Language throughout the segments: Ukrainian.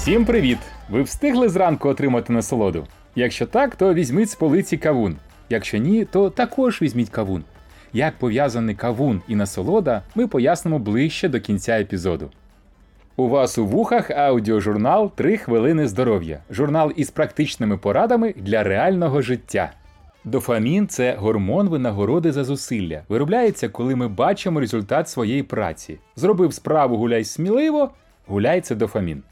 Всім привіт! Ви встигли зранку отримати насолоду? Якщо так, то візьміть з полиці кавун. Якщо ні, то також візьміть кавун. Як пов'язаний кавун і насолода, ми пояснимо ближче до кінця епізоду. У вас у вухах аудіожурнал «3 хвилини здоров'я. Журнал із практичними порадами для реального життя. Дофамін це гормон винагороди за зусилля. Виробляється, коли ми бачимо результат своєї праці. Зробив справу гуляй сміливо, гуляй це дофамін.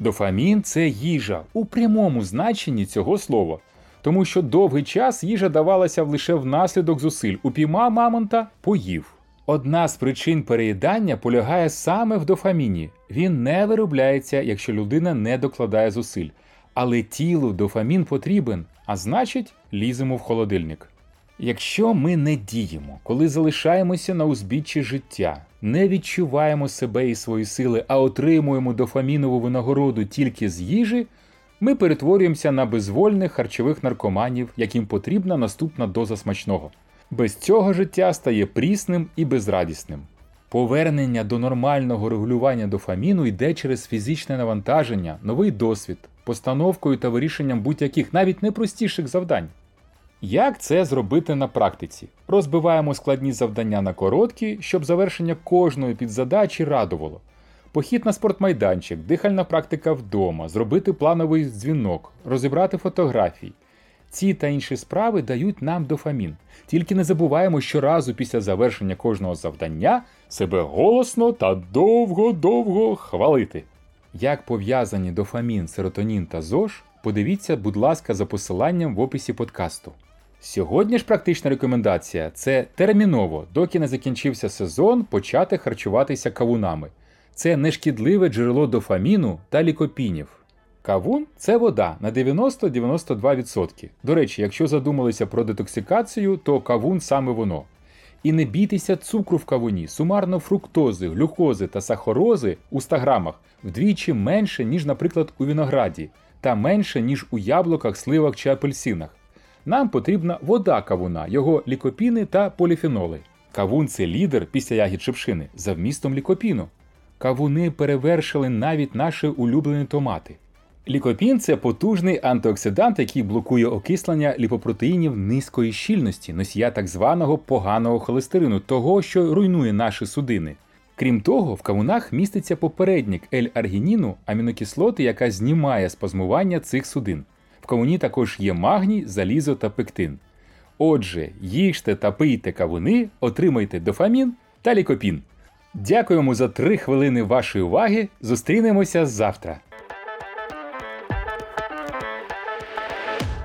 Дофамін це їжа у прямому значенні цього слова. Тому що довгий час їжа давалася лише внаслідок зусиль. Упіймав мамонта, поїв. Одна з причин переїдання полягає саме в дофаміні. Він не виробляється, якщо людина не докладає зусиль. Але тілу дофамін потрібен, а значить, ліземо в холодильник. Якщо ми не діємо, коли залишаємося на узбіччі життя, не відчуваємо себе і свої сили, а отримуємо дофамінову винагороду тільки з їжі, ми перетворюємося на безвольних харчових наркоманів, яким потрібна наступна доза смачного. Без цього життя стає прісним і безрадісним. Повернення до нормального регулювання дофаміну йде через фізичне навантаження, новий досвід, постановкою та вирішенням будь-яких навіть найпростіших завдань. Як це зробити на практиці? Розбиваємо складні завдання на короткі, щоб завершення кожної підзадачі радувало. Похід на спортмайданчик, дихальна практика вдома, зробити плановий дзвінок, розібрати фотографії. Ці та інші справи дають нам дофамін. Тільки не забуваємо щоразу після завершення кожного завдання себе голосно та довго-довго хвалити. Як пов'язані дофамін, серотонін та ЗОЖ, подивіться, будь ласка, за посиланням в описі подкасту. Сьогодні ж практична рекомендація це терміново, доки не закінчився сезон, почати харчуватися кавунами. Це нешкідливе джерело дофаміну та лікопінів. Кавун це вода на 90-92%. До речі, якщо задумалися про детоксикацію, то кавун саме воно. І не бійтеся цукру в кавуні, сумарно фруктози, глюкози та сахарози у 100 грамах вдвічі менше, ніж, наприклад, у винограді, та менше, ніж у яблуках, сливах чи апельсинах. Нам потрібна вода кавуна, його лікопіни та поліфеноли. Кавун це лідер після ягід шипшини за вмістом лікопіну. Кавуни перевершили навіть наші улюблені томати. Лікопін це потужний антиоксидант, який блокує окислення ліпопротеїнів низької щільності, носія так званого поганого холестерину, того, що руйнує наші судини. Крім того, в кавунах міститься попередник L-аргініну, амінокислоти, яка знімає спазмування цих судин. В кавуні також є магній, залізо та пектин. Отже, їжте та пийте кавуни, отримайте дофамін та лікопін. Дякуємо за 3 хвилини вашої уваги. Зустрінемося завтра.